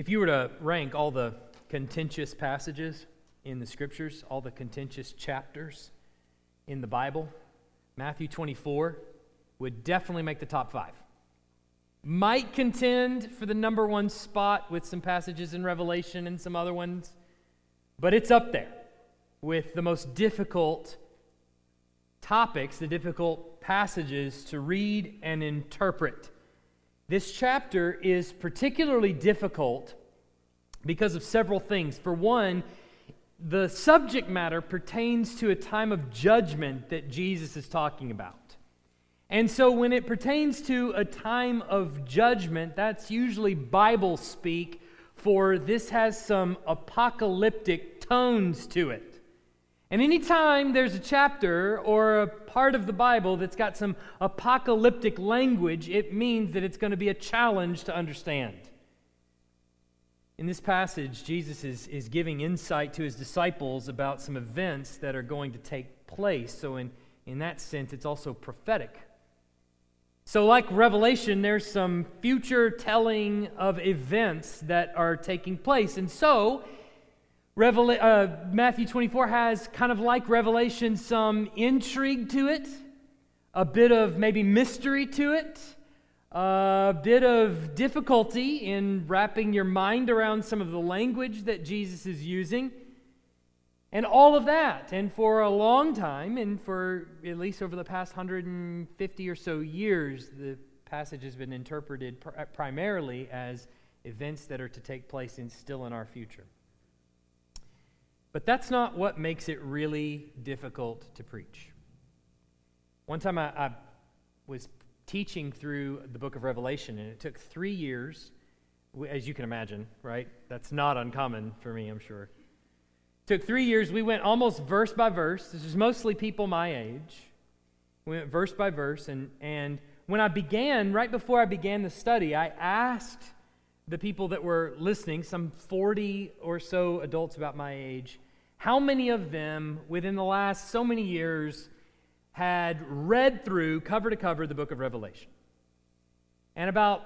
If you were to rank all the contentious passages in the scriptures, all the contentious chapters in the Bible, Matthew 24 would definitely make the top five. Might contend for the number one spot with some passages in Revelation and some other ones, but it's up there with the most difficult topics, the difficult passages to read and interpret. This chapter is particularly difficult because of several things. For one, the subject matter pertains to a time of judgment that Jesus is talking about. And so, when it pertains to a time of judgment, that's usually Bible speak for this has some apocalyptic tones to it. And anytime there's a chapter or a part of the Bible that's got some apocalyptic language, it means that it's going to be a challenge to understand. In this passage, Jesus is, is giving insight to his disciples about some events that are going to take place. So, in, in that sense, it's also prophetic. So, like Revelation, there's some future telling of events that are taking place. And so, Uh, Matthew 24 has kind of like Revelation some intrigue to it, a bit of maybe mystery to it, a bit of difficulty in wrapping your mind around some of the language that Jesus is using, and all of that. And for a long time, and for at least over the past 150 or so years, the passage has been interpreted pr- primarily as events that are to take place still in our future. But that's not what makes it really difficult to preach. One time I, I, was teaching through the book of Revelation, and it took three years, as you can imagine, right? That's not uncommon for me, I'm sure. It took three years. We went almost verse by verse. This is mostly people my age. We went verse by verse, and, and when I began, right before I began the study, I asked the people that were listening, some 40 or so adults about my age, how many of them within the last so many years had read through cover to cover the book of Revelation? And about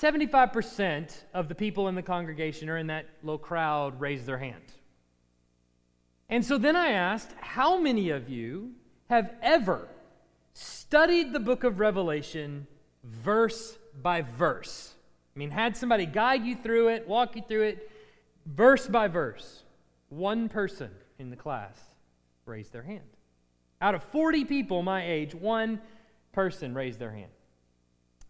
75% of the people in the congregation or in that little crowd raised their hand. And so then I asked, how many of you have ever studied the book of Revelation verse by verse? I mean, had somebody guide you through it, walk you through it, verse by verse. One person in the class raised their hand. Out of 40 people my age, one person raised their hand.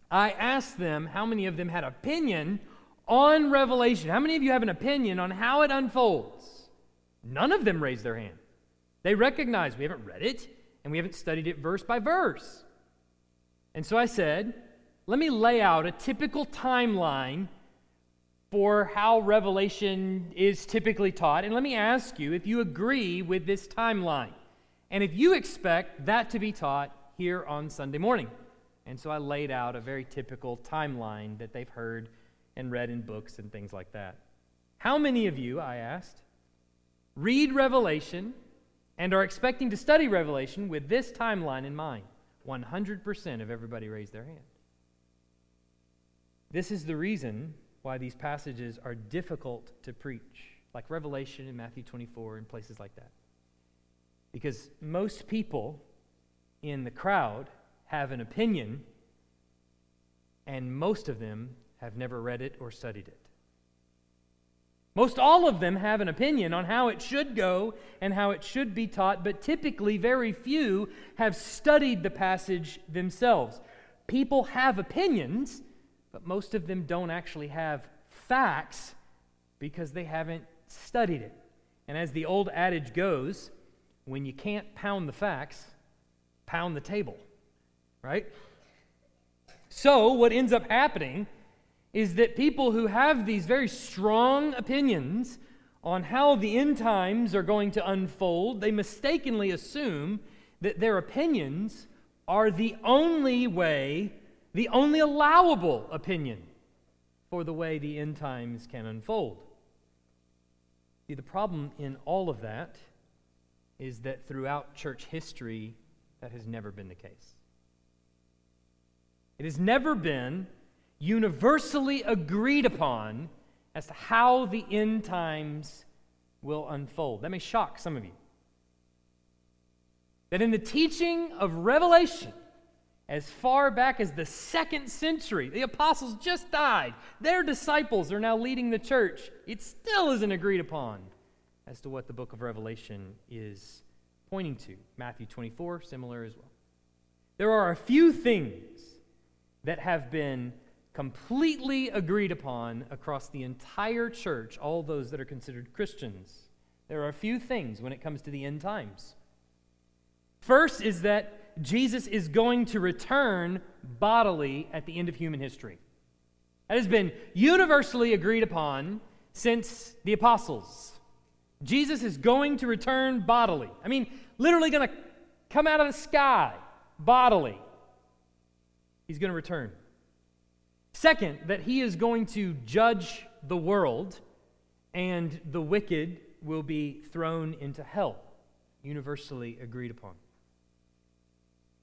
I asked them how many of them had opinion on Revelation. How many of you have an opinion on how it unfolds? None of them raised their hand. They recognize we haven't read it and we haven't studied it verse by verse. And so I said, let me lay out a typical timeline for how Revelation is typically taught. And let me ask you if you agree with this timeline and if you expect that to be taught here on Sunday morning. And so I laid out a very typical timeline that they've heard and read in books and things like that. How many of you, I asked, read Revelation and are expecting to study Revelation with this timeline in mind? 100% of everybody raised their hand. This is the reason why these passages are difficult to preach, like Revelation and Matthew 24 and places like that. Because most people in the crowd have an opinion, and most of them have never read it or studied it. Most all of them have an opinion on how it should go and how it should be taught, but typically very few have studied the passage themselves. People have opinions, but most of them don't actually have facts because they haven't studied it. And as the old adage goes, when you can't pound the facts, pound the table, right? So, what ends up happening is that people who have these very strong opinions on how the end times are going to unfold, they mistakenly assume that their opinions are the only way the only allowable opinion for the way the end times can unfold. See, the problem in all of that is that throughout church history, that has never been the case. It has never been universally agreed upon as to how the end times will unfold. That may shock some of you. That in the teaching of Revelation, as far back as the second century, the apostles just died. Their disciples are now leading the church. It still isn't agreed upon as to what the book of Revelation is pointing to. Matthew 24, similar as well. There are a few things that have been completely agreed upon across the entire church, all those that are considered Christians. There are a few things when it comes to the end times. First is that Jesus is going to return bodily at the end of human history. That has been universally agreed upon since the apostles. Jesus is going to return bodily. I mean, literally going to come out of the sky bodily. He's going to return. Second, that he is going to judge the world and the wicked will be thrown into hell, universally agreed upon.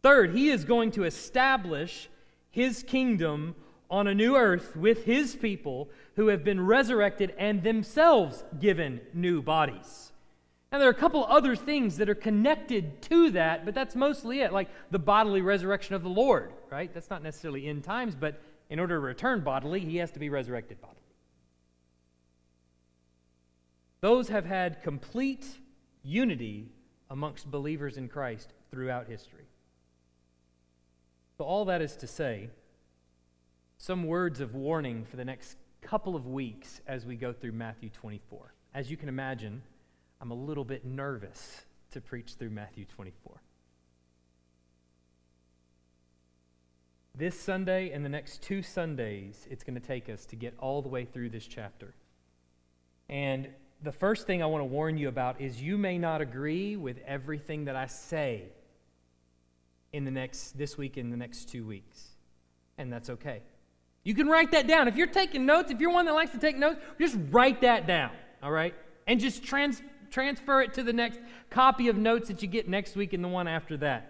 Third, he is going to establish his kingdom on a new earth with his people who have been resurrected and themselves given new bodies. And there are a couple other things that are connected to that, but that's mostly it, like the bodily resurrection of the Lord, right? That's not necessarily in times, but in order to return bodily, he has to be resurrected bodily. Those have had complete unity amongst believers in Christ throughout history. So, all that is to say, some words of warning for the next couple of weeks as we go through Matthew 24. As you can imagine, I'm a little bit nervous to preach through Matthew 24. This Sunday and the next two Sundays, it's going to take us to get all the way through this chapter. And the first thing I want to warn you about is you may not agree with everything that I say in the next this week in the next 2 weeks. And that's okay. You can write that down. If you're taking notes, if you're one that likes to take notes, just write that down, all right? And just trans- transfer it to the next copy of notes that you get next week and the one after that.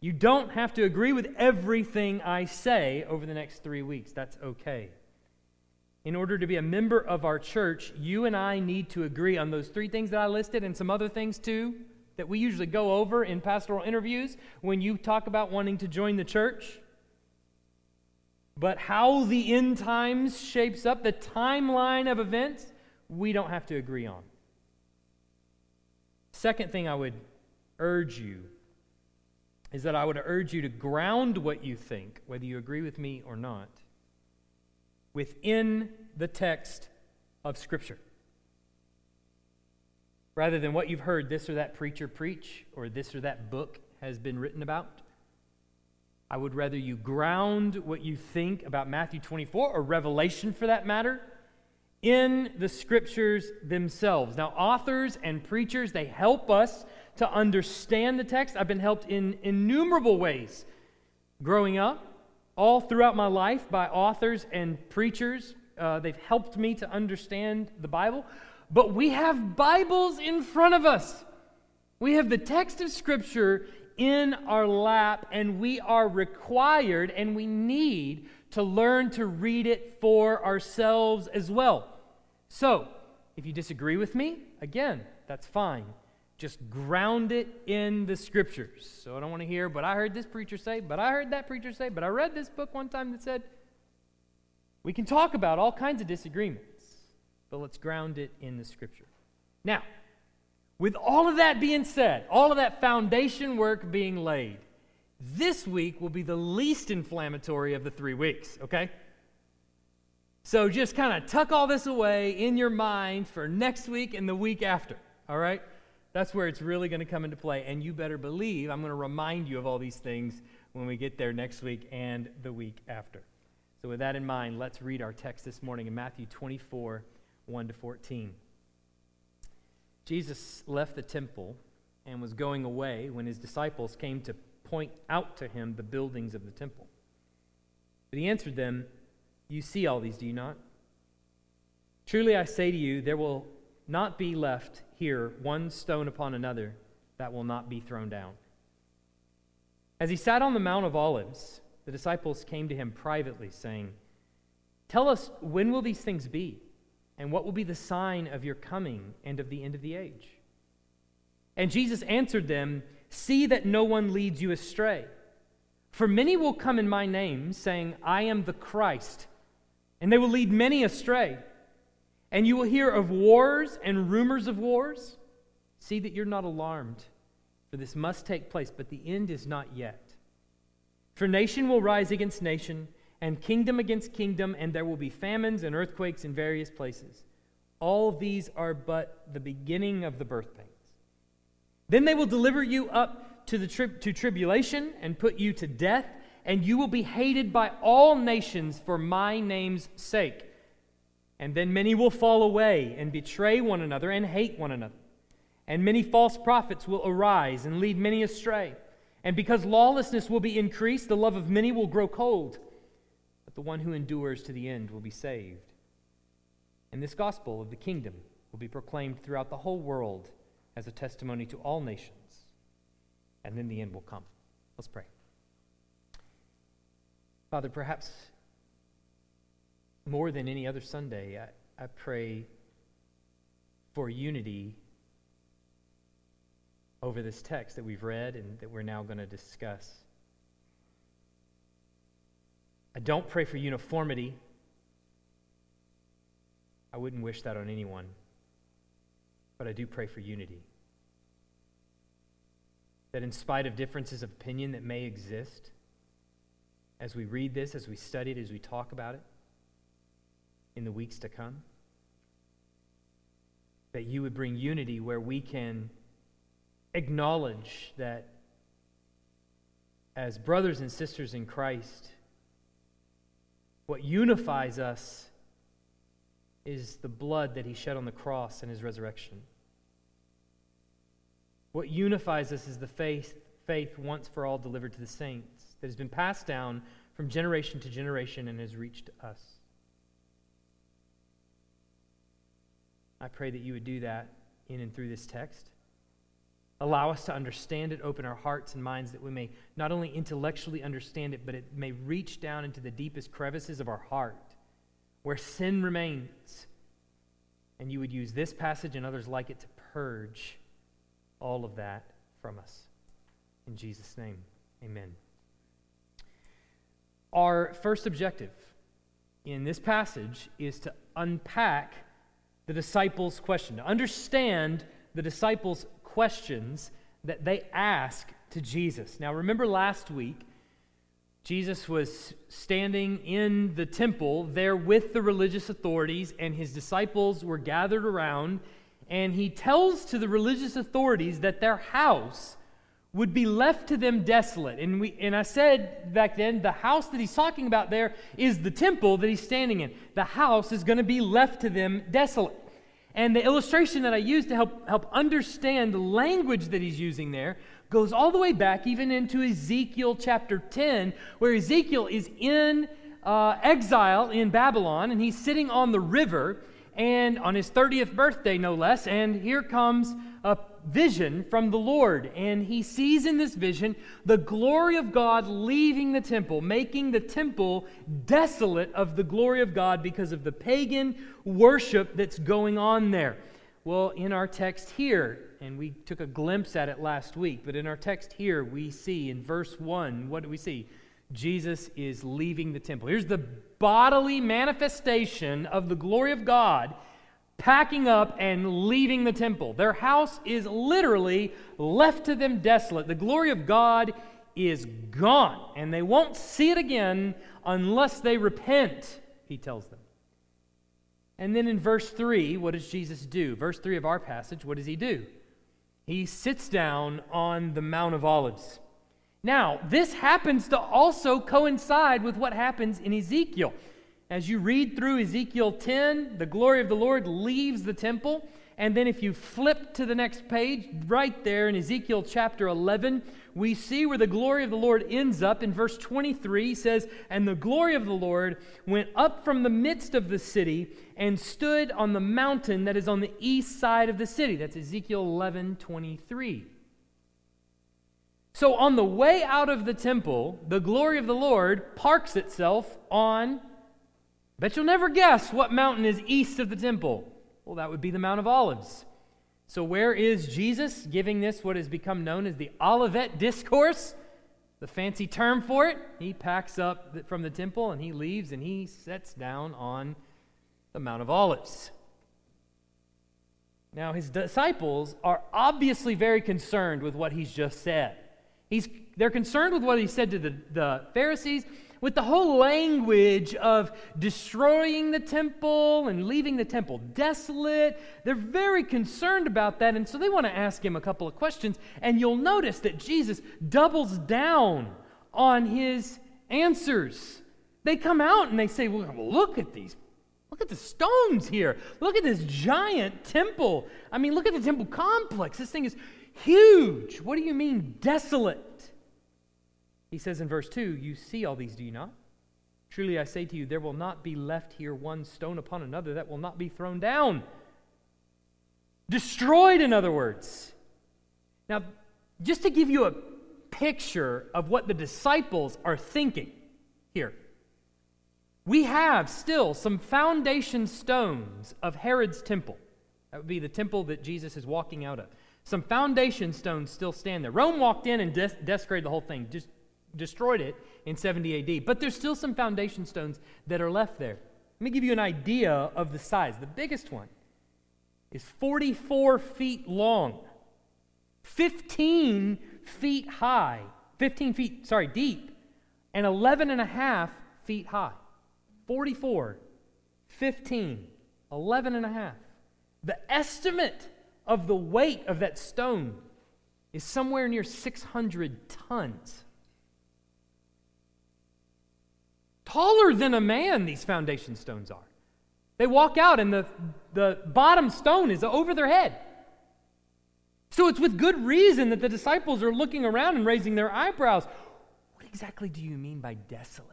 You don't have to agree with everything I say over the next three weeks. That's okay. In order to be a member of our church, you and I need to agree on those three things that I listed and some other things too that we usually go over in pastoral interviews when you talk about wanting to join the church. But how the end times shapes up, the timeline of events, we don't have to agree on. Second thing I would urge you is that I would urge you to ground what you think, whether you agree with me or not, within the text of Scripture. Rather than what you've heard this or that preacher preach or this or that book has been written about. I would rather you ground what you think about Matthew 24 or Revelation for that matter in the scriptures themselves. Now, authors and preachers, they help us to understand the text. I've been helped in innumerable ways growing up, all throughout my life by authors and preachers. Uh, they've helped me to understand the Bible. But we have Bibles in front of us. We have the text of Scripture in our lap, and we are required and we need to learn to read it for ourselves as well. So, if you disagree with me, again, that's fine. Just ground it in the scriptures. So I don't want to hear, but I heard this preacher say, but I heard that preacher say, but I read this book one time that said, we can talk about all kinds of disagreements, but let's ground it in the scripture. Now, with all of that being said, all of that foundation work being laid, this week will be the least inflammatory of the three weeks, okay? So just kind of tuck all this away in your mind for next week and the week after, all right? That's where it's really going to come into play. And you better believe I'm going to remind you of all these things when we get there next week and the week after. So, with that in mind, let's read our text this morning in Matthew 24 1 to 14. Jesus left the temple and was going away when his disciples came to point out to him the buildings of the temple. But he answered them, You see all these, do you not? Truly I say to you, there will not be left here one stone upon another that will not be thrown down. As he sat on the Mount of Olives, the disciples came to him privately, saying, Tell us, when will these things be? And what will be the sign of your coming and of the end of the age? And Jesus answered them, See that no one leads you astray. For many will come in my name, saying, I am the Christ, and they will lead many astray. And you will hear of wars and rumors of wars. See that you're not alarmed, for this must take place, but the end is not yet. For nation will rise against nation and kingdom against kingdom, and there will be famines and earthquakes in various places. All these are but the beginning of the birth pains. Then they will deliver you up to, the tri- to tribulation and put you to death, and you will be hated by all nations for my name's sake. And then many will fall away and betray one another and hate one another. And many false prophets will arise and lead many astray. And because lawlessness will be increased, the love of many will grow cold the one who endures to the end will be saved. And this gospel of the kingdom will be proclaimed throughout the whole world as a testimony to all nations. And then the end will come. Let's pray. Father, perhaps more than any other Sunday, I, I pray for unity over this text that we've read and that we're now going to discuss. I don't pray for uniformity. I wouldn't wish that on anyone. But I do pray for unity. That in spite of differences of opinion that may exist, as we read this, as we study it, as we talk about it in the weeks to come, that you would bring unity where we can acknowledge that as brothers and sisters in Christ, what unifies us is the blood that he shed on the cross and his resurrection. What unifies us is the faith, faith once for all delivered to the saints that has been passed down from generation to generation and has reached us. I pray that you would do that in and through this text. Allow us to understand it, open our hearts and minds that we may not only intellectually understand it, but it may reach down into the deepest crevices of our heart where sin remains. And you would use this passage and others like it to purge all of that from us. In Jesus' name, amen. Our first objective in this passage is to unpack the disciples' question, to understand the disciples' questions that they ask to Jesus. Now, remember last week, Jesus was standing in the temple there with the religious authorities, and his disciples were gathered around, and he tells to the religious authorities that their house would be left to them desolate. And, we, and I said back then, the house that he's talking about there is the temple that he's standing in. The house is going to be left to them desolate. And the illustration that I use to help, help understand the language that he's using there goes all the way back even into Ezekiel chapter 10, where Ezekiel is in uh, exile in Babylon and he's sitting on the river and on his 30th birthday, no less. And here comes a vision from the Lord. And he sees in this vision the glory of God leaving the temple, making the temple desolate of the glory of God because of the pagan worship that's going on there. Well, in our text here, and we took a glimpse at it last week, but in our text here, we see in verse 1, what do we see? Jesus is leaving the temple. Here's the bodily manifestation of the glory of God packing up and leaving the temple. Their house is literally left to them desolate. The glory of God is gone, and they won't see it again unless they repent, he tells them. And then in verse 3, what does Jesus do? Verse 3 of our passage, what does he do? He sits down on the Mount of Olives. Now, this happens to also coincide with what happens in Ezekiel. As you read through Ezekiel 10, the glory of the Lord leaves the temple. And then if you flip to the next page, right there in Ezekiel chapter 11, we see where the glory of the Lord ends up. In verse 23 says, And the glory of the Lord went up from the midst of the city and stood on the mountain that is on the east side of the city. That's Ezekiel 11 23. So on the way out of the temple, the glory of the Lord parks itself on Bet you'll never guess what mountain is east of the temple. Well, that would be the Mount of Olives. So, where is Jesus giving this what has become known as the Olivet Discourse? The fancy term for it. He packs up from the temple and he leaves and he sets down on the Mount of Olives. Now, his disciples are obviously very concerned with what he's just said. He's, they're concerned with what he said to the, the Pharisees, with the whole language of destroying the temple and leaving the temple desolate. They're very concerned about that, and so they want to ask him a couple of questions. And you'll notice that Jesus doubles down on his answers. They come out and they say, well, Look at these Look at the stones here. Look at this giant temple. I mean, look at the temple complex. This thing is huge. What do you mean, desolate? He says in verse 2 You see all these, do you not? Truly I say to you, there will not be left here one stone upon another that will not be thrown down. Destroyed, in other words. Now, just to give you a picture of what the disciples are thinking here we have still some foundation stones of Herod's temple. That would be the temple that Jesus is walking out of. Some foundation stones still stand there. Rome walked in and des- desecrated the whole thing, just destroyed it in 70 AD. But there's still some foundation stones that are left there. Let me give you an idea of the size. The biggest one is 44 feet long, 15 feet high, 15 feet, sorry, deep, and 11 and a half feet high. 44, 15, 11 and a half. The estimate of the weight of that stone is somewhere near 600 tons. Taller than a man, these foundation stones are. They walk out, and the, the bottom stone is over their head. So it's with good reason that the disciples are looking around and raising their eyebrows. What exactly do you mean by desolate?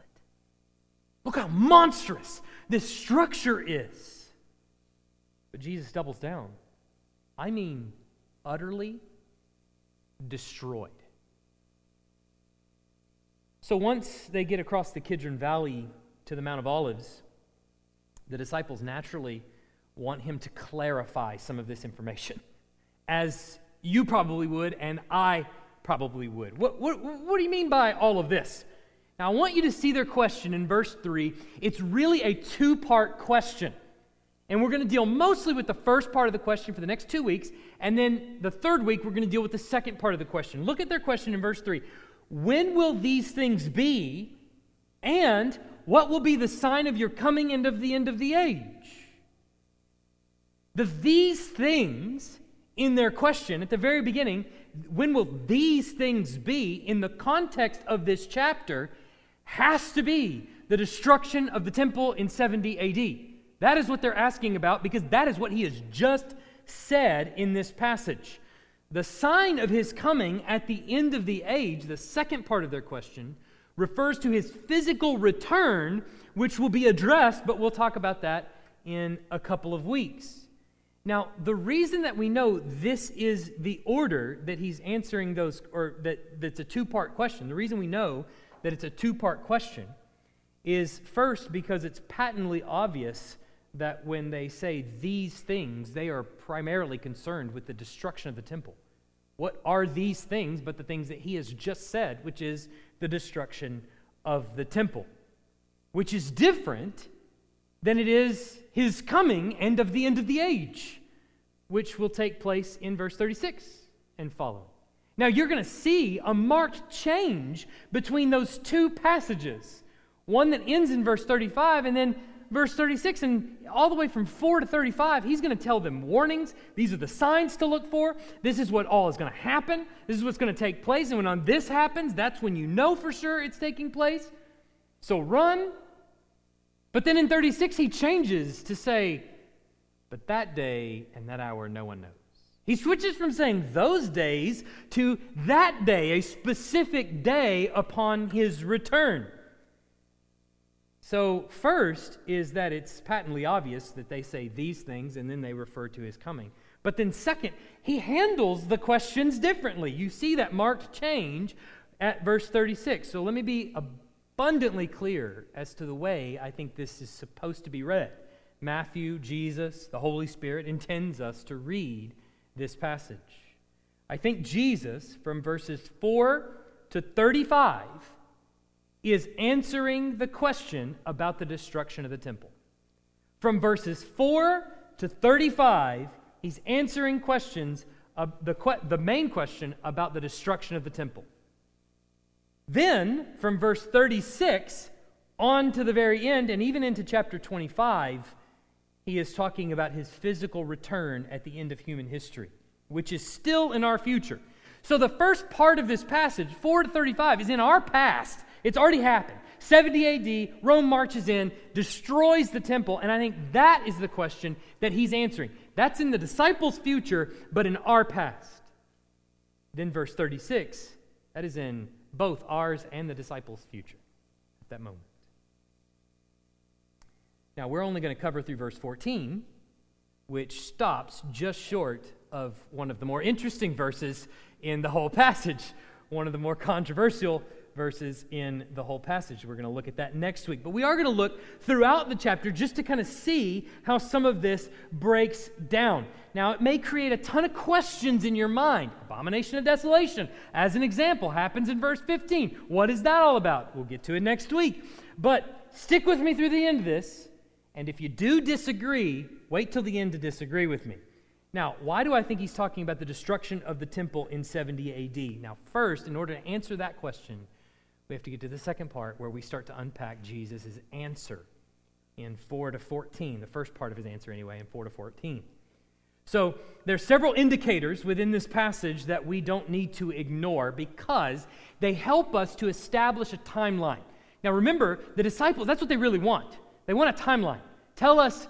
Look how monstrous this structure is. But Jesus doubles down. I mean, utterly destroyed. So once they get across the Kidron Valley to the Mount of Olives, the disciples naturally want him to clarify some of this information, as you probably would, and I probably would. What, what, what do you mean by all of this? Now, I want you to see their question in verse 3. It's really a two part question. And we're going to deal mostly with the first part of the question for the next two weeks. And then the third week, we're going to deal with the second part of the question. Look at their question in verse 3 When will these things be? And what will be the sign of your coming and of the end of the age? The these things in their question at the very beginning, when will these things be in the context of this chapter? has to be the destruction of the temple in 70 AD. That is what they're asking about because that is what he has just said in this passage. The sign of his coming at the end of the age, the second part of their question, refers to his physical return, which will be addressed, but we'll talk about that in a couple of weeks. Now, the reason that we know this is the order that he's answering those, or that, that's a two part question, the reason we know that it's a two part question is first because it's patently obvious that when they say these things, they are primarily concerned with the destruction of the temple. What are these things but the things that he has just said, which is the destruction of the temple, which is different than it is his coming and of the end of the age, which will take place in verse 36 and follow. Now, you're going to see a marked change between those two passages one that ends in verse 35 and then verse 36 and all the way from 4 to 35 he's going to tell them warnings. These are the signs to look for. This is what all is going to happen. This is what's going to take place. And when on this happens that's when you know for sure it's taking place. So run. But then in 36 he changes to say but that day and that hour no one knows. He switches from saying those days to that day, a specific day upon his return. So, first is that it's patently obvious that they say these things and then they refer to his coming. But then, second, he handles the questions differently. You see that marked change at verse 36. So, let me be abundantly clear as to the way I think this is supposed to be read. Matthew, Jesus, the Holy Spirit intends us to read this passage. I think Jesus, from verses 4 to 35, is answering the question about the destruction of the temple. From verses 4 to 35, he's answering questions, uh, the, que- the main question about the destruction of the temple. Then, from verse 36 on to the very end, and even into chapter 25, he is talking about his physical return at the end of human history, which is still in our future. So, the first part of this passage, 4 to 35, is in our past. It's already happened. 70 AD, Rome marches in, destroys the temple, and I think that is the question that he's answering. That's in the disciples' future, but in our past. Then, verse 36, that is in both ours and the disciples' future at that moment. Now, we're only going to cover through verse 14, which stops just short of one of the more interesting verses in the whole passage, one of the more controversial verses in the whole passage. We're going to look at that next week. But we are going to look throughout the chapter just to kind of see how some of this breaks down. Now, it may create a ton of questions in your mind. Abomination of desolation, as an example, happens in verse 15. What is that all about? We'll get to it next week. But stick with me through the end of this. And if you do disagree, wait till the end to disagree with me. Now, why do I think he's talking about the destruction of the temple in 70 AD? Now, first, in order to answer that question, we have to get to the second part where we start to unpack Jesus' answer in 4 to 14, the first part of his answer anyway, in 4 to 14. So there's several indicators within this passage that we don't need to ignore because they help us to establish a timeline. Now remember, the disciples, that's what they really want. They want a timeline. Tell us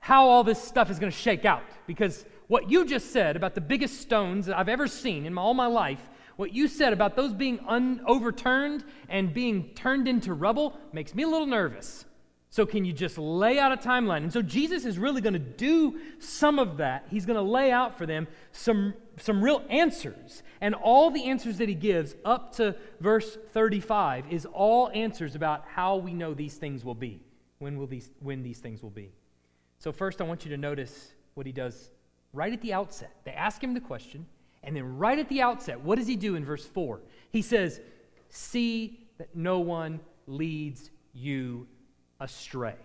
how all this stuff is going to shake out because what you just said about the biggest stones that I've ever seen in all my life what you said about those being un- overturned and being turned into rubble makes me a little nervous. So, can you just lay out a timeline? And so, Jesus is really going to do some of that. He's going to lay out for them some, some real answers. And all the answers that he gives up to verse 35 is all answers about how we know these things will be, when, will these, when these things will be. So, first, I want you to notice what he does right at the outset. They ask him the question, and then, right at the outset, what does he do in verse 4? He says, See that no one leads you astray.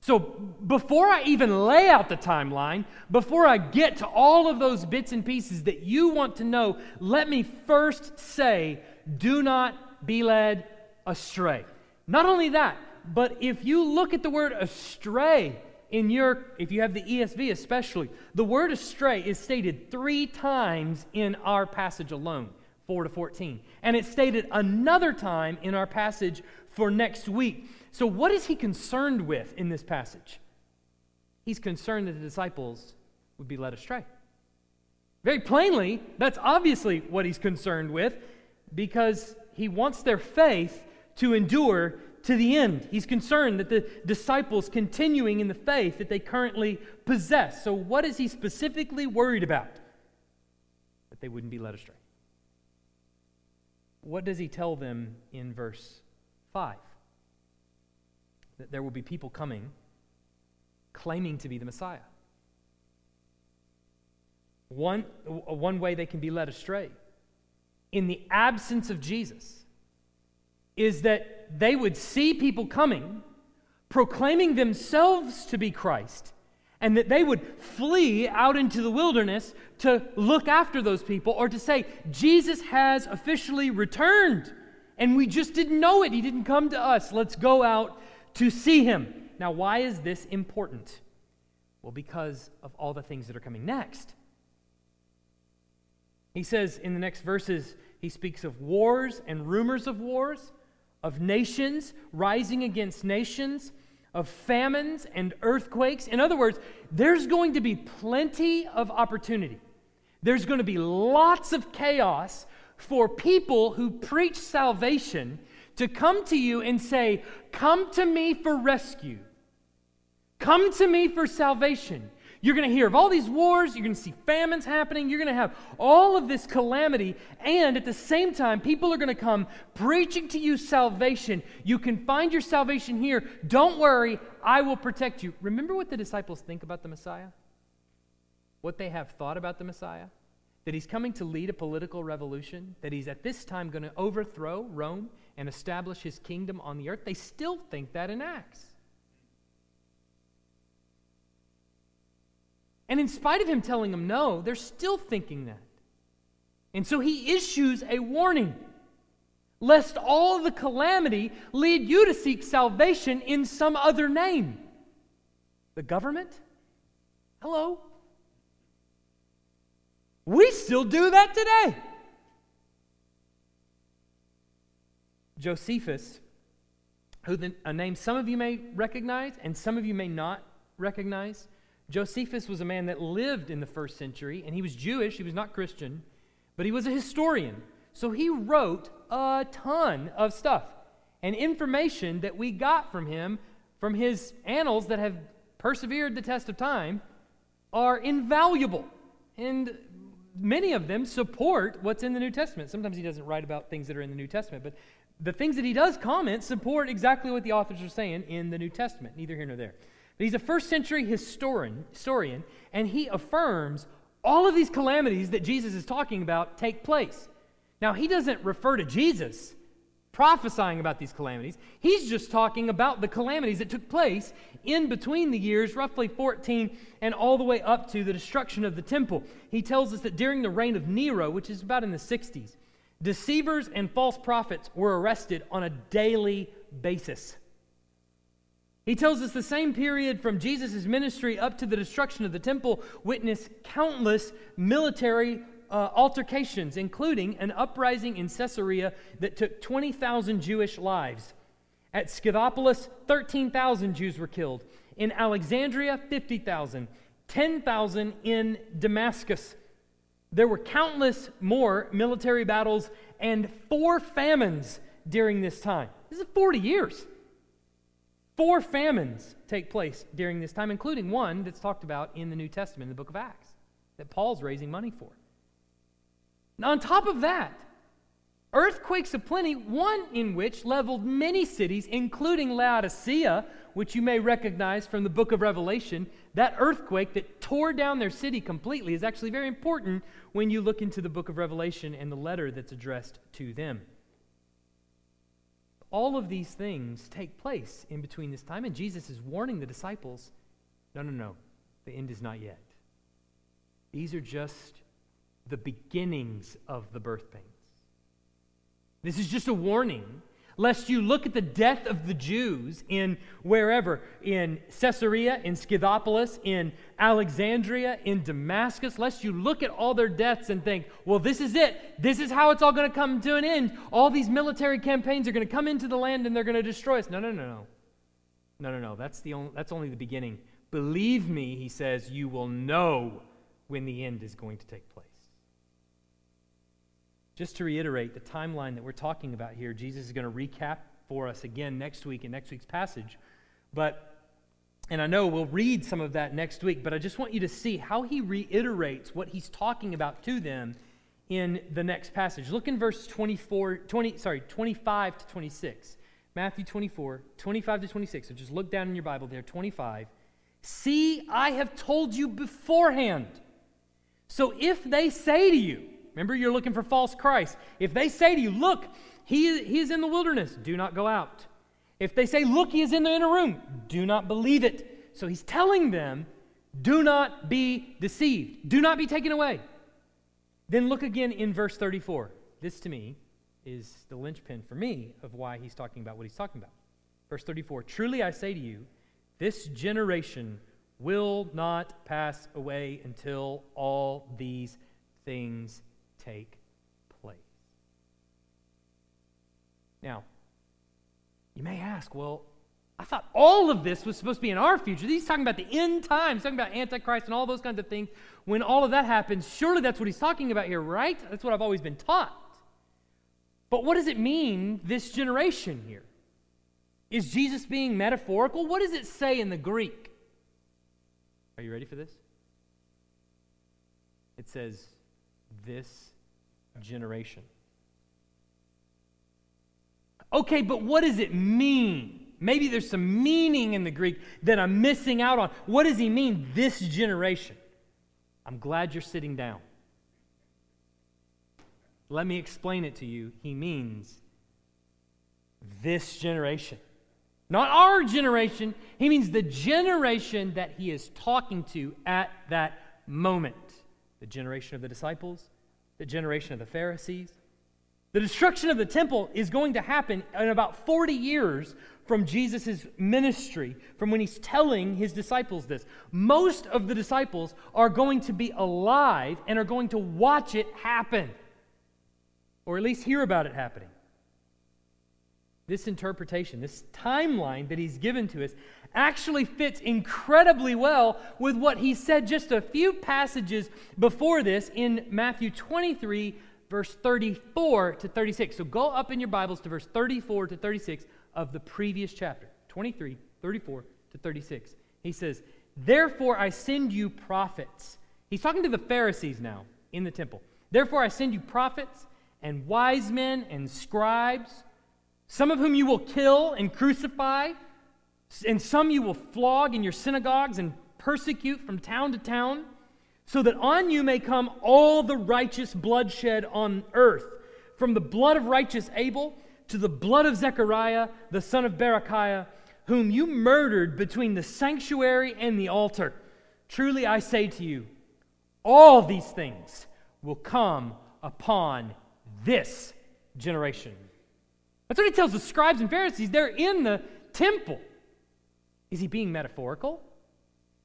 So, before I even lay out the timeline, before I get to all of those bits and pieces that you want to know, let me first say, do not be led astray. Not only that, but if you look at the word astray in your, if you have the ESV especially, the word astray is stated three times in our passage alone, 4 to 14. And it's stated another time in our passage for next week. So, what is he concerned with in this passage? He's concerned that the disciples would be led astray. Very plainly, that's obviously what he's concerned with because he wants their faith to endure to the end. He's concerned that the disciples continuing in the faith that they currently possess. So, what is he specifically worried about? That they wouldn't be led astray. What does he tell them in verse 5? That there will be people coming claiming to be the Messiah. One, one way they can be led astray in the absence of Jesus is that they would see people coming, proclaiming themselves to be Christ, and that they would flee out into the wilderness to look after those people or to say, Jesus has officially returned, and we just didn't know it. He didn't come to us. Let's go out to see him. Now, why is this important? Well, because of all the things that are coming next. He says in the next verses, he speaks of wars and rumors of wars of nations rising against nations, of famines and earthquakes. In other words, there's going to be plenty of opportunity. There's going to be lots of chaos for people who preach salvation to come to you and say, Come to me for rescue. Come to me for salvation. You're going to hear of all these wars. You're going to see famines happening. You're going to have all of this calamity. And at the same time, people are going to come preaching to you salvation. You can find your salvation here. Don't worry, I will protect you. Remember what the disciples think about the Messiah? What they have thought about the Messiah? That he's coming to lead a political revolution, that he's at this time going to overthrow Rome and establish his kingdom on the earth. They still think that in Acts. And in spite of him telling them no, they're still thinking that. And so he issues a warning lest all the calamity lead you to seek salvation in some other name. The government? Hello? We still do that today. Josephus, who the, a name some of you may recognize and some of you may not recognize, Josephus was a man that lived in the first century, and he was Jewish, he was not Christian, but he was a historian. So he wrote a ton of stuff and information that we got from him, from his annals that have persevered the test of time, are invaluable. And many of them support what's in the New Testament. Sometimes he doesn't write about things that are in the New Testament, but the things that he does comment support exactly what the authors are saying in the New Testament, neither here nor there. But he's a first century historian, historian, and he affirms all of these calamities that Jesus is talking about take place. Now, he doesn't refer to Jesus prophesying about these calamities. He's just talking about the calamities that took place in between the years, roughly 14 and all the way up to the destruction of the temple. He tells us that during the reign of Nero, which is about in the 60s, deceivers and false prophets were arrested on a daily basis. He tells us the same period from Jesus' ministry up to the destruction of the temple witnessed countless military uh, altercations, including an uprising in Caesarea that took 20,000 Jewish lives. At Scythopolis, 13,000 Jews were killed. In Alexandria, 50,000. 10,000 in Damascus. There were countless more military battles and four famines during this time. This is 40 years. Four famines take place during this time, including one that's talked about in the New Testament, in the book of Acts, that Paul's raising money for. Now, on top of that, earthquakes aplenty, one in which leveled many cities, including Laodicea, which you may recognize from the book of Revelation. That earthquake that tore down their city completely is actually very important when you look into the book of Revelation and the letter that's addressed to them. All of these things take place in between this time, and Jesus is warning the disciples no, no, no, the end is not yet. These are just the beginnings of the birth pains. This is just a warning lest you look at the death of the Jews in wherever, in Caesarea, in Scythopolis, in Alexandria, in Damascus, lest you look at all their deaths and think, well, this is it. This is how it's all going to come to an end. All these military campaigns are going to come into the land and they're going to destroy us. No, no, no, no. No, no, no. That's, the only, that's only the beginning. Believe me, he says, you will know when the end is going to take place. Just to reiterate the timeline that we're talking about here, Jesus is going to recap for us again next week in next week's passage. But, and I know we'll read some of that next week, but I just want you to see how he reiterates what he's talking about to them in the next passage. Look in verse 24, 20, sorry, 25 to 26. Matthew 24, 25 to 26. So just look down in your Bible there, 25. See, I have told you beforehand. So if they say to you, Remember, you're looking for false Christ. If they say to you, Look, he, he is in the wilderness, do not go out. If they say, Look, he is in the inner room, do not believe it. So he's telling them, Do not be deceived, do not be taken away. Then look again in verse 34. This to me is the linchpin for me of why he's talking about what he's talking about. Verse 34 Truly I say to you, this generation will not pass away until all these things take place. Now, you may ask, well, I thought all of this was supposed to be in our future. He's talking about the end times, talking about Antichrist and all those kinds of things. When all of that happens, surely that's what he's talking about here, right? That's what I've always been taught. But what does it mean, this generation here? Is Jesus being metaphorical? What does it say in the Greek? Are you ready for this? It says, this generation. Okay, but what does it mean? Maybe there's some meaning in the Greek that I'm missing out on. What does he mean, this generation? I'm glad you're sitting down. Let me explain it to you. He means this generation. Not our generation. He means the generation that he is talking to at that moment. The generation of the disciples, the generation of the Pharisees. The destruction of the temple is going to happen in about 40 years from Jesus' ministry, from when he's telling his disciples this. Most of the disciples are going to be alive and are going to watch it happen, or at least hear about it happening. This interpretation, this timeline that he's given to us, actually fits incredibly well with what he said just a few passages before this in Matthew 23, verse 34 to 36. So go up in your Bibles to verse 34 to 36 of the previous chapter 23, 34 to 36. He says, Therefore I send you prophets. He's talking to the Pharisees now in the temple. Therefore I send you prophets and wise men and scribes, some of whom you will kill and crucify, and some you will flog in your synagogues and persecute from town to town, so that on you may come all the righteous bloodshed on earth, from the blood of righteous Abel to the blood of Zechariah, the son of Berechiah, whom you murdered between the sanctuary and the altar. Truly I say to you, all these things will come upon this generation. That's what he tells the scribes and Pharisees. They're in the temple. Is he being metaphorical?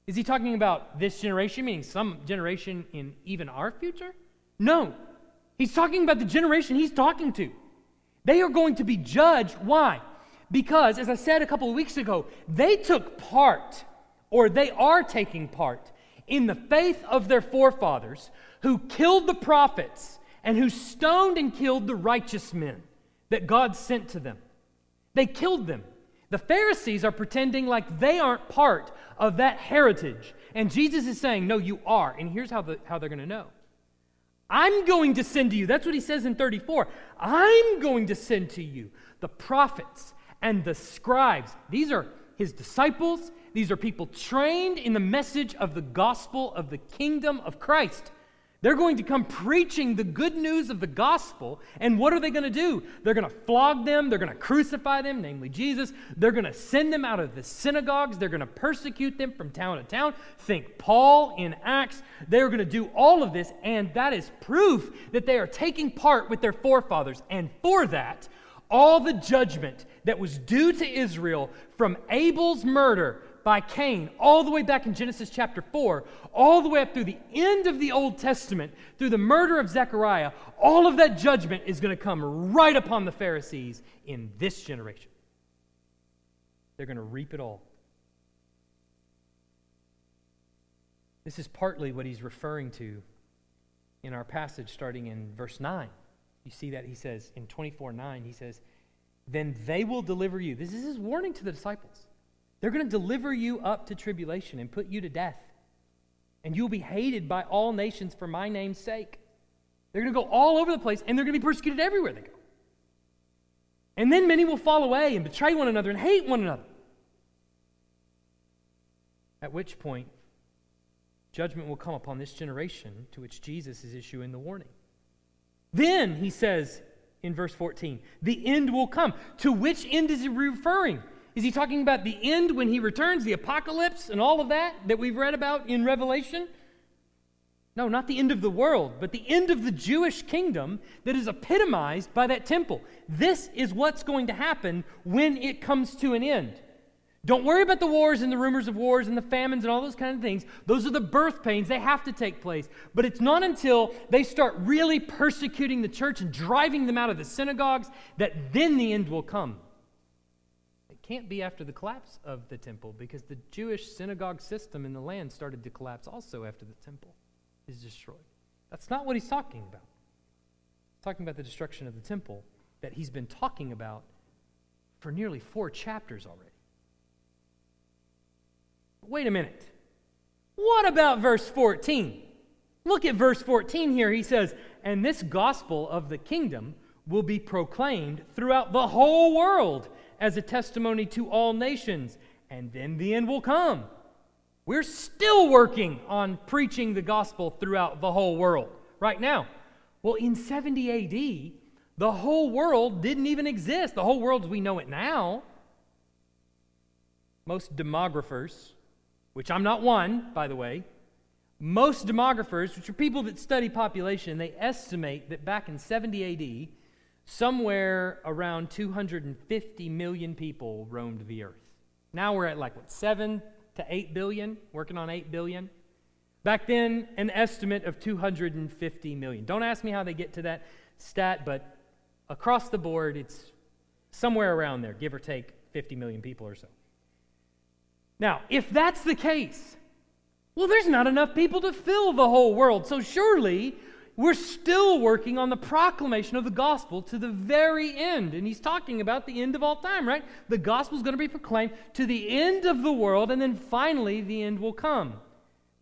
Is he talking about this generation, meaning some generation in even our future? No. He's talking about the generation he's talking to. They are going to be judged. Why? Because, as I said a couple of weeks ago, they took part, or they are taking part, in the faith of their forefathers who killed the prophets and who stoned and killed the righteous men that God sent to them. They killed them. The Pharisees are pretending like they aren't part of that heritage. And Jesus is saying, No, you are. And here's how, the, how they're going to know I'm going to send to you. That's what he says in 34. I'm going to send to you the prophets and the scribes. These are his disciples. These are people trained in the message of the gospel of the kingdom of Christ. They're going to come preaching the good news of the gospel. And what are they going to do? They're going to flog them. They're going to crucify them, namely Jesus. They're going to send them out of the synagogues. They're going to persecute them from town to town. Think Paul in Acts. They're going to do all of this. And that is proof that they are taking part with their forefathers. And for that, all the judgment that was due to Israel from Abel's murder by Cain, all the way back in Genesis chapter 4, all the way up through the end of the Old Testament, through the murder of Zechariah, all of that judgment is going to come right upon the Pharisees in this generation. They're going to reap it all. This is partly what he's referring to in our passage starting in verse 9. You see that he says in 24 9, he says, Then they will deliver you. This is his warning to the disciples. They're going to deliver you up to tribulation and put you to death. And you'll be hated by all nations for my name's sake. They're going to go all over the place and they're going to be persecuted everywhere they go. And then many will fall away and betray one another and hate one another. At which point, judgment will come upon this generation to which Jesus is issuing the warning. Then, he says in verse 14, the end will come. To which end is he referring? Is he talking about the end when he returns, the apocalypse, and all of that that we've read about in Revelation? No, not the end of the world, but the end of the Jewish kingdom that is epitomized by that temple. This is what's going to happen when it comes to an end. Don't worry about the wars and the rumors of wars and the famines and all those kind of things. Those are the birth pains. They have to take place. But it's not until they start really persecuting the church and driving them out of the synagogues that then the end will come can't be after the collapse of the temple because the Jewish synagogue system in the land started to collapse also after the temple is destroyed. That's not what he's talking about. He's talking about the destruction of the temple that he's been talking about for nearly four chapters already. Wait a minute. What about verse 14? Look at verse 14 here. He says, And this gospel of the kingdom will be proclaimed throughout the whole world as a testimony to all nations, and then the end will come. We're still working on preaching the gospel throughout the whole world right now. Well, in 70 AD, the whole world didn't even exist. The whole world as we know it now. Most demographers, which I'm not one, by the way, most demographers, which are people that study population, they estimate that back in 70 AD, somewhere around 250 million people roamed the earth. Now we're at like, what, 7 to 8 billion, working on 8 billion. Back then, an estimate of 250 million. Don't ask me how they get to that stat, but across the board, it's somewhere around there, give or take 50 million people or so. Now, if that's the case, well, there's not enough people to fill the whole world. So surely we're still working on the proclamation of the gospel to the very end. And he's talking about the end of all time, right? The gospel is going to be proclaimed to the end of the world, and then finally the end will come.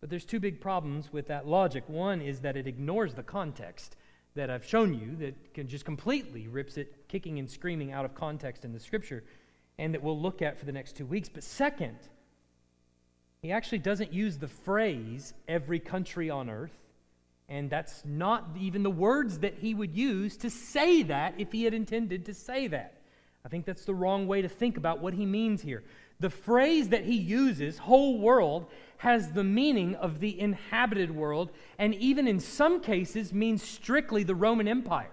But there's two big problems with that logic. One is that it ignores the context that I've shown you, that can just completely rips it kicking and screaming out of context in the scripture, and that we'll look at for the next two weeks. But second, he actually doesn't use the phrase every country on earth and that's not even the words that he would use to say that if he had intended to say that. I think that's the wrong way to think about what he means here. The phrase that he uses, whole world, has the meaning of the inhabited world, and even in some cases means strictly the Roman Empire.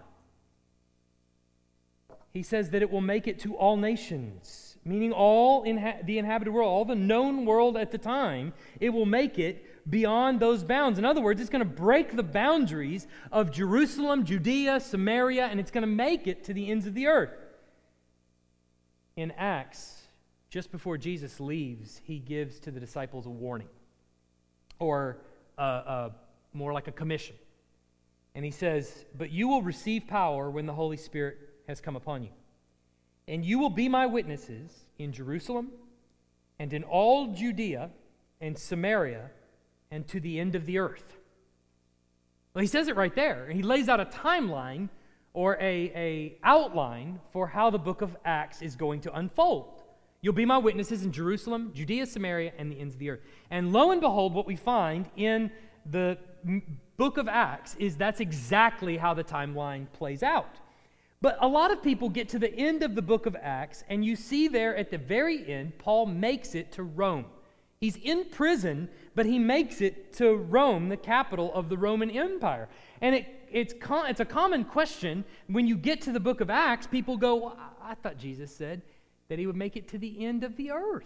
He says that it will make it to all nations, meaning all inha- the inhabited world, all the known world at the time. It will make it beyond those bounds. In other words, it's going to break the boundaries of Jerusalem, Judea, Samaria, and it's going to make it to the ends of the earth. In Acts, just before Jesus leaves, he gives to the disciples a warning, or uh, uh, more like a commission. And he says, But you will receive power when the Holy Spirit has come upon you. And you will be my witnesses in Jerusalem and in all Judea and Samaria and to the end of the earth. Well, he says it right there. He lays out a timeline or a, a outline for how the book of Acts is going to unfold. You'll be my witnesses in Jerusalem, Judea, Samaria, and the ends of the earth. And lo and behold, what we find in the book of Acts is that's exactly how the timeline plays out. But a lot of people get to the end of the book of Acts, and you see there at the very end, Paul makes it to Rome. He's in prison, but he makes it to Rome, the capital of the Roman Empire. And it, it's, it's a common question when you get to the book of Acts, people go, well, I thought Jesus said that he would make it to the end of the earth.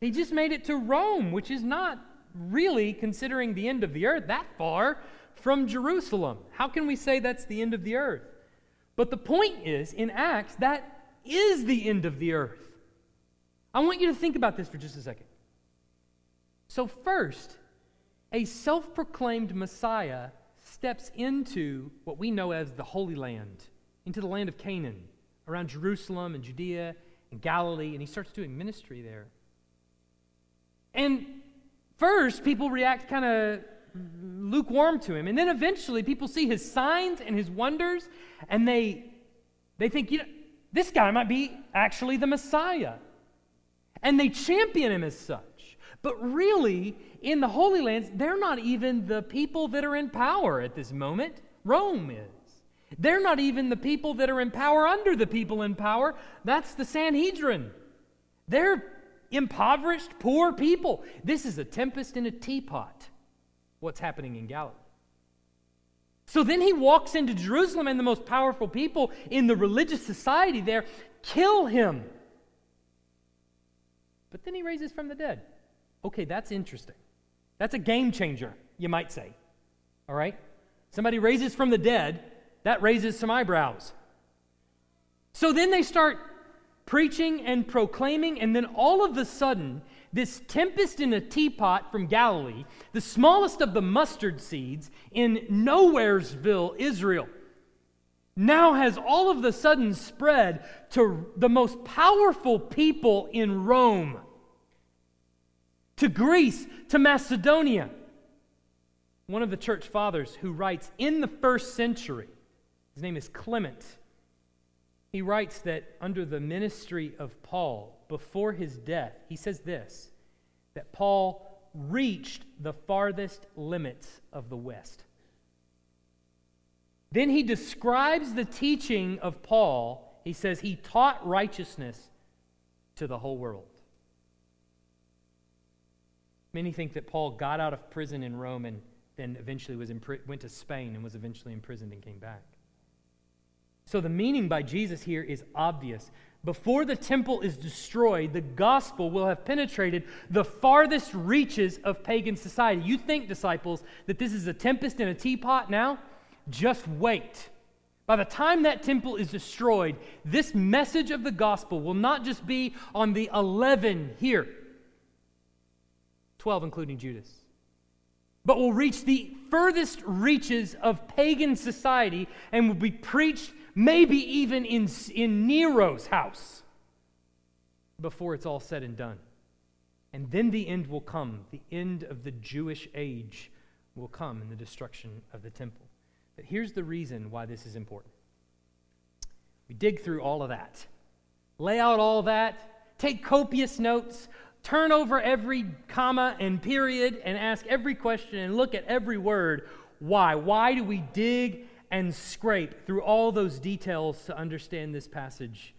He just made it to Rome, which is not really considering the end of the earth that far from Jerusalem. How can we say that's the end of the earth? But the point is, in Acts, that is the end of the earth. I want you to think about this for just a second. So, first, a self proclaimed Messiah steps into what we know as the Holy Land, into the land of Canaan, around Jerusalem and Judea and Galilee, and he starts doing ministry there. And first, people react kind of lukewarm to him. And then eventually, people see his signs and his wonders, and they, they think, you know, this guy might be actually the Messiah. And they champion him as such. But really, in the Holy Lands, they're not even the people that are in power at this moment. Rome is. They're not even the people that are in power under the people in power. That's the Sanhedrin. They're impoverished, poor people. This is a tempest in a teapot, what's happening in Galilee. So then he walks into Jerusalem, and the most powerful people in the religious society there kill him. But then he raises from the dead. Okay, that's interesting. That's a game changer, you might say. All right? Somebody raises from the dead, that raises some eyebrows. So then they start preaching and proclaiming, and then all of a sudden, this tempest in a teapot from Galilee, the smallest of the mustard seeds in Nowheresville, Israel, now has all of a sudden spread to the most powerful people in Rome to Greece, to Macedonia. one of the church fathers who writes in the first century, his name is Clement. He writes that under the ministry of Paul, before his death, he says this that Paul reached the farthest limits of the West. Then he describes the teaching of Paul. He says he taught righteousness to the whole world. Many think that Paul got out of prison in Rome and then eventually was impri- went to Spain and was eventually imprisoned and came back. So the meaning by Jesus here is obvious. Before the temple is destroyed, the gospel will have penetrated the farthest reaches of pagan society. You think, disciples, that this is a tempest in a teapot now? Just wait. By the time that temple is destroyed, this message of the gospel will not just be on the 11 here, 12 including Judas, but will reach the furthest reaches of pagan society and will be preached maybe even in, in Nero's house before it's all said and done. And then the end will come. The end of the Jewish age will come in the destruction of the temple. But here's the reason why this is important. We dig through all of that, lay out all that, take copious notes, turn over every comma and period, and ask every question and look at every word. Why? Why do we dig and scrape through all those details to understand this passage?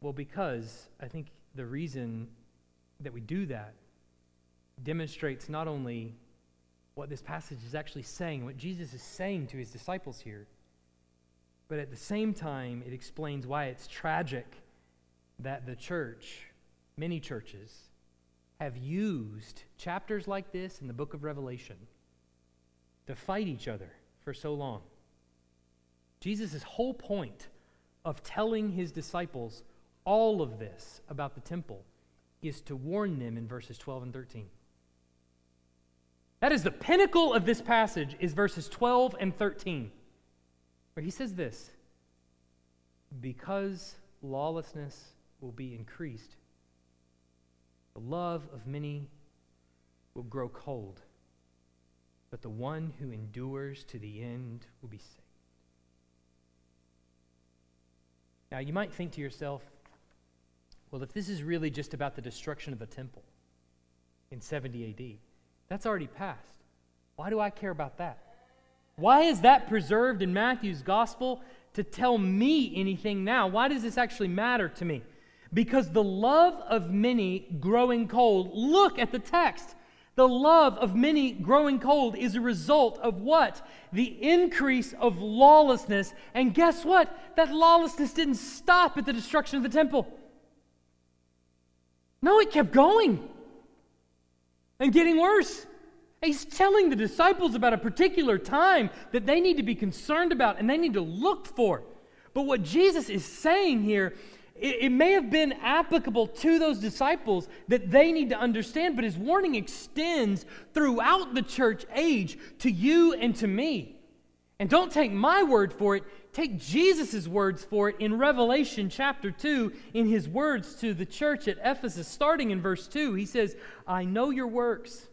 Well, because I think the reason that we do that demonstrates not only what this passage is actually saying, what Jesus is saying to his disciples here, but at the same time, it explains why it's tragic that the church, many churches, have used chapters like this in the book of Revelation to fight each other for so long. Jesus' whole point of telling his disciples all of this about the temple is to warn them in verses 12 and 13. That is the pinnacle of this passage is verses 12 and 13. Where he says this, because lawlessness will be increased, the love of many will grow cold but the one who endures to the end will be saved. Now, you might think to yourself, well, if this is really just about the destruction of the temple in 70 AD, that's already passed. Why do I care about that? Why is that preserved in Matthew's gospel to tell me anything now? Why does this actually matter to me? Because the love of many growing cold, look at the text. The love of many growing cold is a result of what? The increase of lawlessness. And guess what? That lawlessness didn't stop at the destruction of the temple. No, it kept going and getting worse. He's telling the disciples about a particular time that they need to be concerned about and they need to look for. But what Jesus is saying here it, it may have been applicable to those disciples that they need to understand, but his warning extends throughout the church age to you and to me. And don't take my word for it, take Jesus' words for it in Revelation chapter 2, in his words to the church at Ephesus, starting in verse 2. He says, I know your works,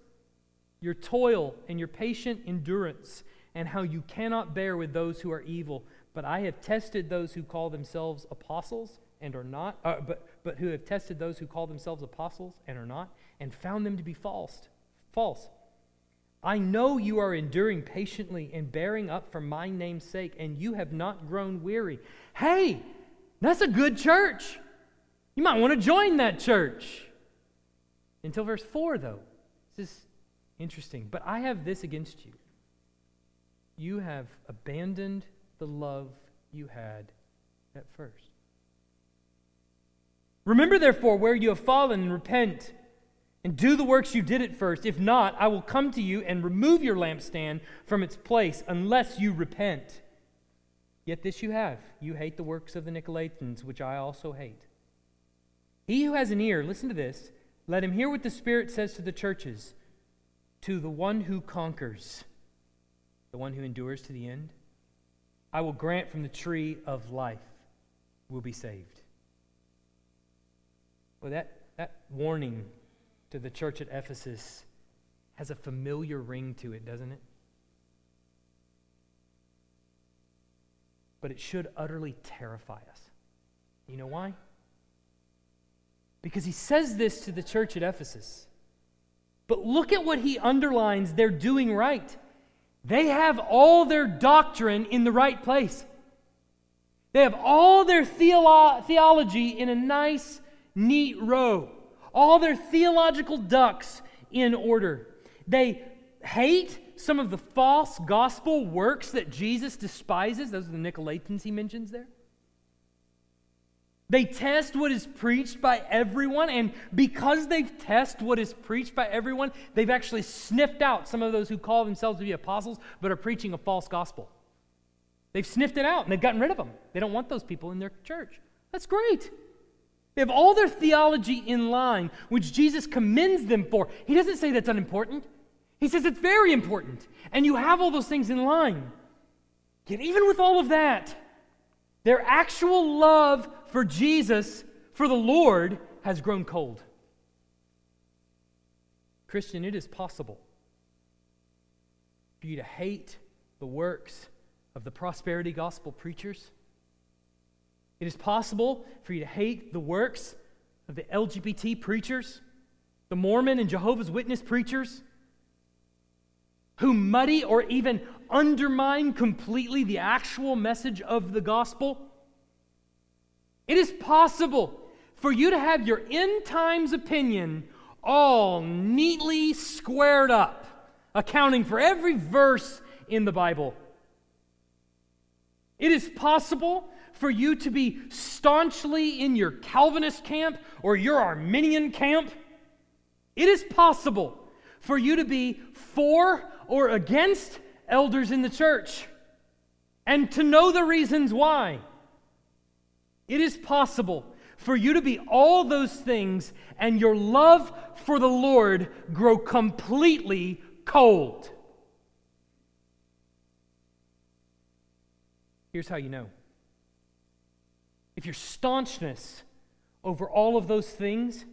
your toil, and your patient endurance, and how you cannot bear with those who are evil. But I have tested those who call themselves apostles and are not, uh, but, but who have tested those who call themselves apostles and are not, and found them to be false. False. I know you are enduring patiently and bearing up for my name's sake, and you have not grown weary. Hey, that's a good church. You might want to join that church. Until verse 4, though. This is interesting. But I have this against you you have abandoned the love you had at first. Remember, therefore, where you have fallen and repent and do the works you did at first. If not, I will come to you and remove your lampstand from its place unless you repent. Yet this you have you hate the works of the Nicolaitans, which I also hate. He who has an ear, listen to this, let him hear what the Spirit says to the churches. To the one who conquers, the one who endures to the end, I will grant from the tree of life will be saved. Well, that, that warning to the church at Ephesus has a familiar ring to it, doesn't it? But it should utterly terrify us. You know why? Because he says this to the church at Ephesus. But look at what he underlines they're doing right. They have all their doctrine in the right place. They have all their theolo- theology in a nice, neat row, all their theological ducks in order. They hate some of the false gospel works that Jesus despises. Those are the Nicolaitans he mentions there. They test what is preached by everyone, and because they've tested what is preached by everyone, they've actually sniffed out some of those who call themselves to be apostles but are preaching a false gospel. They've sniffed it out and they've gotten rid of them. They don't want those people in their church. That's great. They have all their theology in line, which Jesus commends them for. He doesn't say that's unimportant, He says it's very important. And you have all those things in line. Yet, even with all of that, their actual love for Jesus, for the Lord, has grown cold. Christian, it is possible for you to hate the works of the prosperity gospel preachers. It is possible for you to hate the works of the LGBT preachers, the Mormon and Jehovah's Witness preachers, who muddy or even undermine completely the actual message of the gospel. It is possible for you to have your end times opinion all neatly squared up, accounting for every verse in the Bible. It is possible for you to be staunchly in your Calvinist camp or your Arminian camp. It is possible for you to be for or against elders in the church and to know the reasons why. It is possible for you to be all those things and your love for the Lord grow completely cold. Here's how you know. If your staunchness over all of those things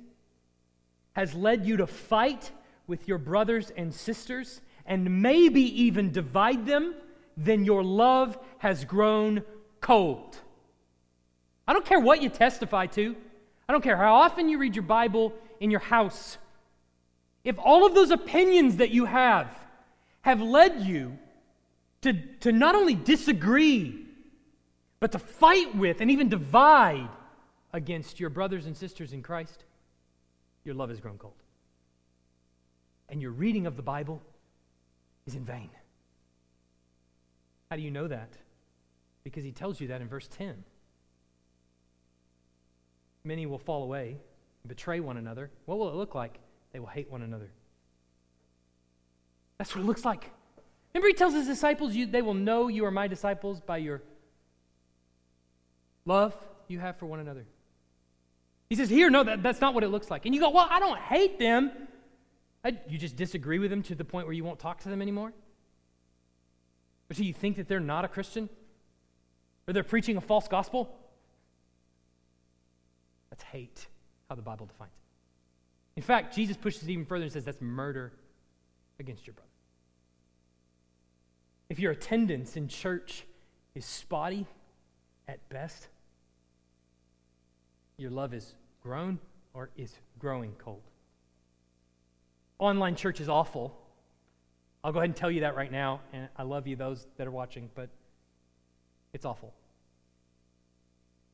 has led you to fight with your brothers and sisters and maybe even divide them, then your love has grown cold. I don't care what you testify to. I don't care how often you read your Bible in your house. If all of those opinions that you have have led you to, to not only disagree, but to fight with and even divide against your brothers and sisters in Christ, your love has grown cold. And your reading of the Bible is in vain. How do you know that? Because he tells you that in verse 10. Many will fall away, and betray one another. What will it look like? They will hate one another. That's what it looks like. Remember, he tells his disciples, you, they will know you are my disciples by your love you have for one another. He says, Here, no, that, that's not what it looks like. And you go, Well, I don't hate them. I, you just disagree with them to the point where you won't talk to them anymore? Or so you think that they're not a Christian? Or they're preaching a false gospel? That's hate, how the Bible defines it. In fact, Jesus pushes it even further and says that's murder against your brother. If your attendance in church is spotty at best, your love is grown or is growing cold. Online church is awful. I'll go ahead and tell you that right now, and I love you, those that are watching, but it's awful.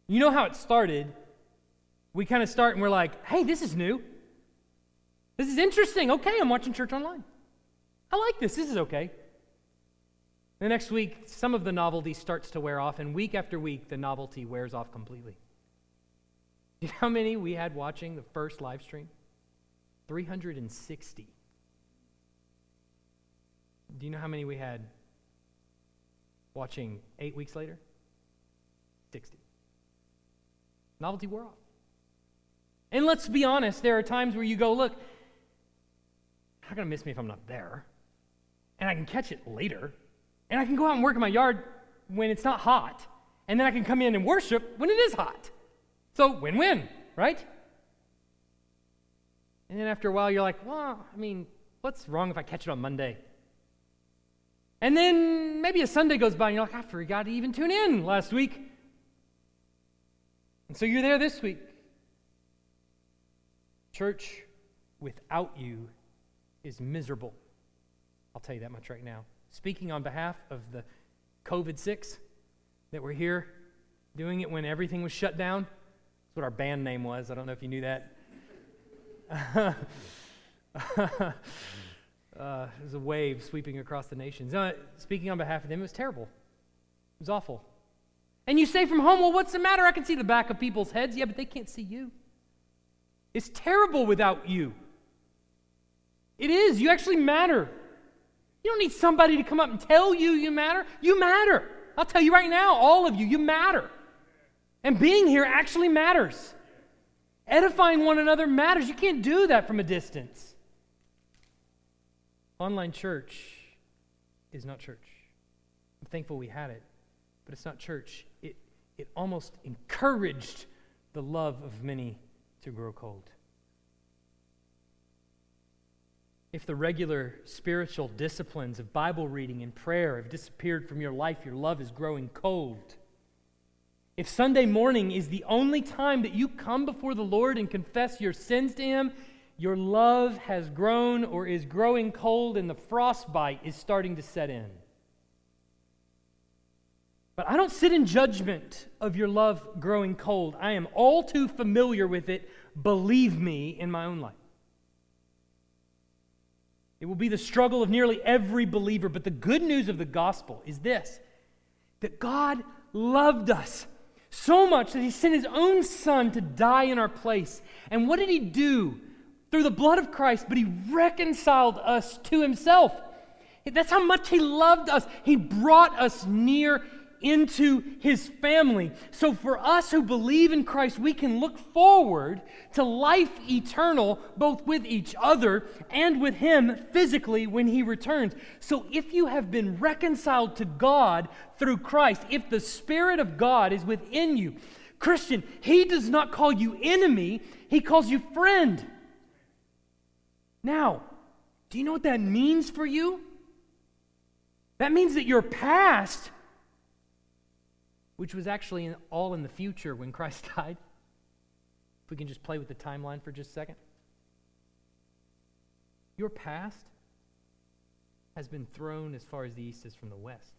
You know how it started we kind of start and we're like, hey, this is new. This is interesting. Okay, I'm watching church online. I like this. This is okay. The next week, some of the novelty starts to wear off, and week after week, the novelty wears off completely. You know how many we had watching the first live stream? 360. Do you know how many we had watching eight weeks later? 60. Novelty wore off. And let's be honest, there are times where you go, look, you're not going to miss me if I'm not there. And I can catch it later. And I can go out and work in my yard when it's not hot. And then I can come in and worship when it is hot. So win win, right? And then after a while, you're like, well, I mean, what's wrong if I catch it on Monday? And then maybe a Sunday goes by and you're like, I forgot to even tune in last week. And so you're there this week. Church, without you is miserable. I'll tell you that much right now. Speaking on behalf of the COVID 6 that we're here doing it when everything was shut down. What our band name was. I don't know if you knew that. uh, there's a wave sweeping across the nations. Uh, speaking on behalf of them, it was terrible. It was awful. And you say from home, well, what's the matter? I can see the back of people's heads. Yeah, but they can't see you. It's terrible without you. It is. You actually matter. You don't need somebody to come up and tell you you matter. You matter. I'll tell you right now, all of you, you matter. And being here actually matters. Edifying one another matters. You can't do that from a distance. Online church is not church. I'm thankful we had it, but it's not church. It, it almost encouraged the love of many to grow cold. If the regular spiritual disciplines of Bible reading and prayer have disappeared from your life, your love is growing cold. If Sunday morning is the only time that you come before the Lord and confess your sins to Him, your love has grown or is growing cold and the frostbite is starting to set in. But I don't sit in judgment of your love growing cold. I am all too familiar with it, believe me, in my own life. It will be the struggle of nearly every believer. But the good news of the gospel is this that God loved us so much that he sent his own son to die in our place. And what did he do? Through the blood of Christ, but he reconciled us to himself. That's how much he loved us. He brought us near into his family. So, for us who believe in Christ, we can look forward to life eternal, both with each other and with him physically when he returns. So, if you have been reconciled to God through Christ, if the Spirit of God is within you, Christian, he does not call you enemy, he calls you friend. Now, do you know what that means for you? That means that your past which was actually in, all in the future when Christ died. If we can just play with the timeline for just a second. Your past has been thrown as far as the east is from the west.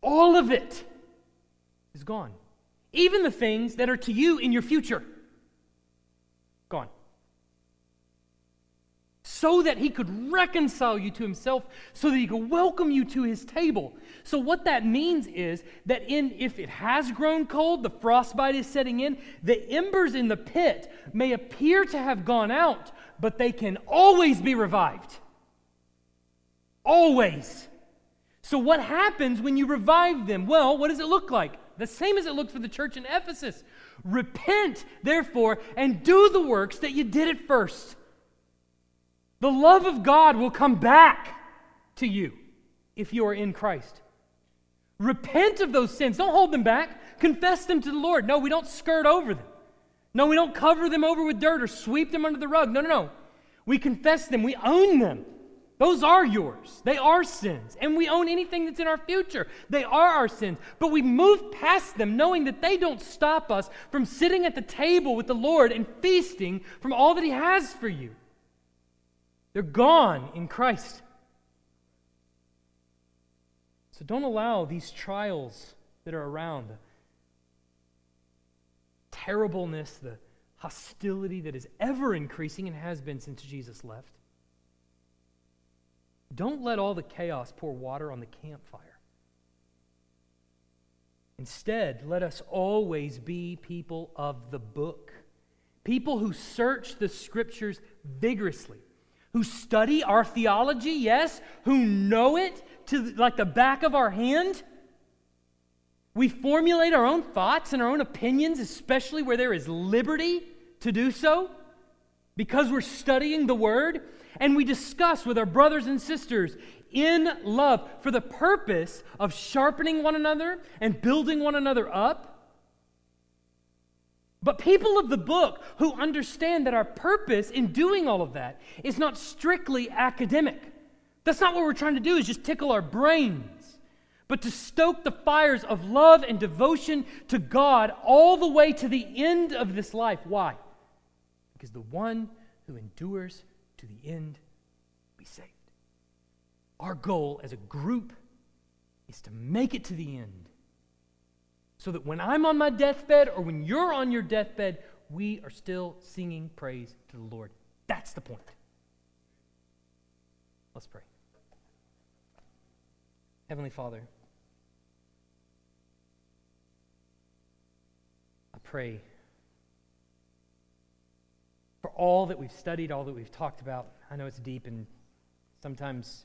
All of it is gone. Even the things that are to you in your future. Gone so that he could reconcile you to himself, so that he could welcome you to his table. So, what that means is that in, if it has grown cold, the frostbite is setting in, the embers in the pit may appear to have gone out, but they can always be revived. Always. So, what happens when you revive them? Well, what does it look like? The same as it looked for the church in Ephesus. Repent, therefore, and do the works that you did at first. The love of God will come back to you if you are in Christ. Repent of those sins. Don't hold them back. Confess them to the Lord. No, we don't skirt over them. No, we don't cover them over with dirt or sweep them under the rug. No, no, no. We confess them. We own them. Those are yours. They are sins. And we own anything that's in our future. They are our sins. But we move past them knowing that they don't stop us from sitting at the table with the Lord and feasting from all that He has for you. They're gone in Christ. So don't allow these trials that are around, the terribleness, the hostility that is ever increasing and has been since Jesus left. Don't let all the chaos pour water on the campfire. Instead, let us always be people of the book, people who search the scriptures vigorously who study our theology, yes, who know it to like the back of our hand. We formulate our own thoughts and our own opinions, especially where there is liberty to do so, because we're studying the Word, and we discuss with our brothers and sisters in love for the purpose of sharpening one another and building one another up But people of the book who understand that our purpose in doing all of that is not strictly academic. That's not what we're trying to do, is just tickle our brains, but to stoke the fires of love and devotion to God all the way to the end of this life. Why? Because the one who endures to the end will be saved. Our goal as a group is to make it to the end so that when I'm on my deathbed or when you're on your deathbed, we are still singing praise to the Lord. That's the point. Let's pray. Heavenly Father, I pray for all that we've studied, all that we've talked about. I know it's deep and sometimes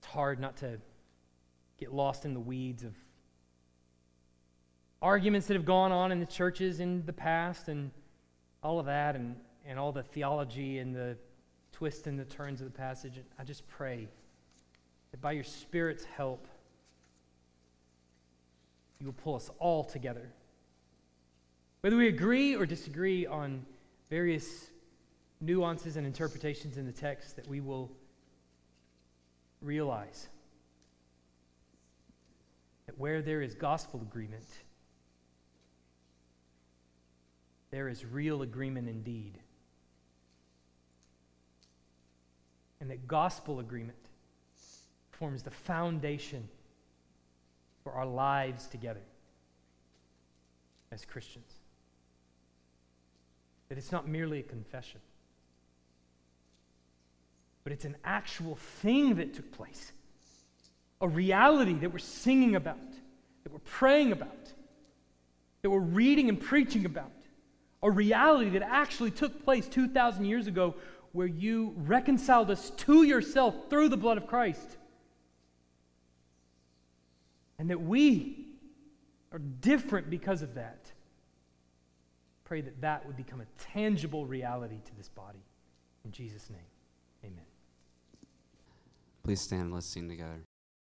it's hard not to get lost in the weeds of arguments that have gone on in the churches in the past and all of that and, and all the theology and the twists and the turns of the passage. I just pray that by your Spirit's help, you will pull us all together. Whether we agree or disagree on various nuances and interpretations in the text, that we will realize that where there is gospel agreement, there is real agreement indeed. And that gospel agreement forms the foundation for our lives together as Christians. That it's not merely a confession, but it's an actual thing that took place a reality that we're singing about, that we're praying about, that we're reading and preaching about, a reality that actually took place 2,000 years ago where you reconciled us to yourself through the blood of Christ. And that we are different because of that. Pray that that would become a tangible reality to this body. In Jesus' name, amen. Please stand, and let's sing together.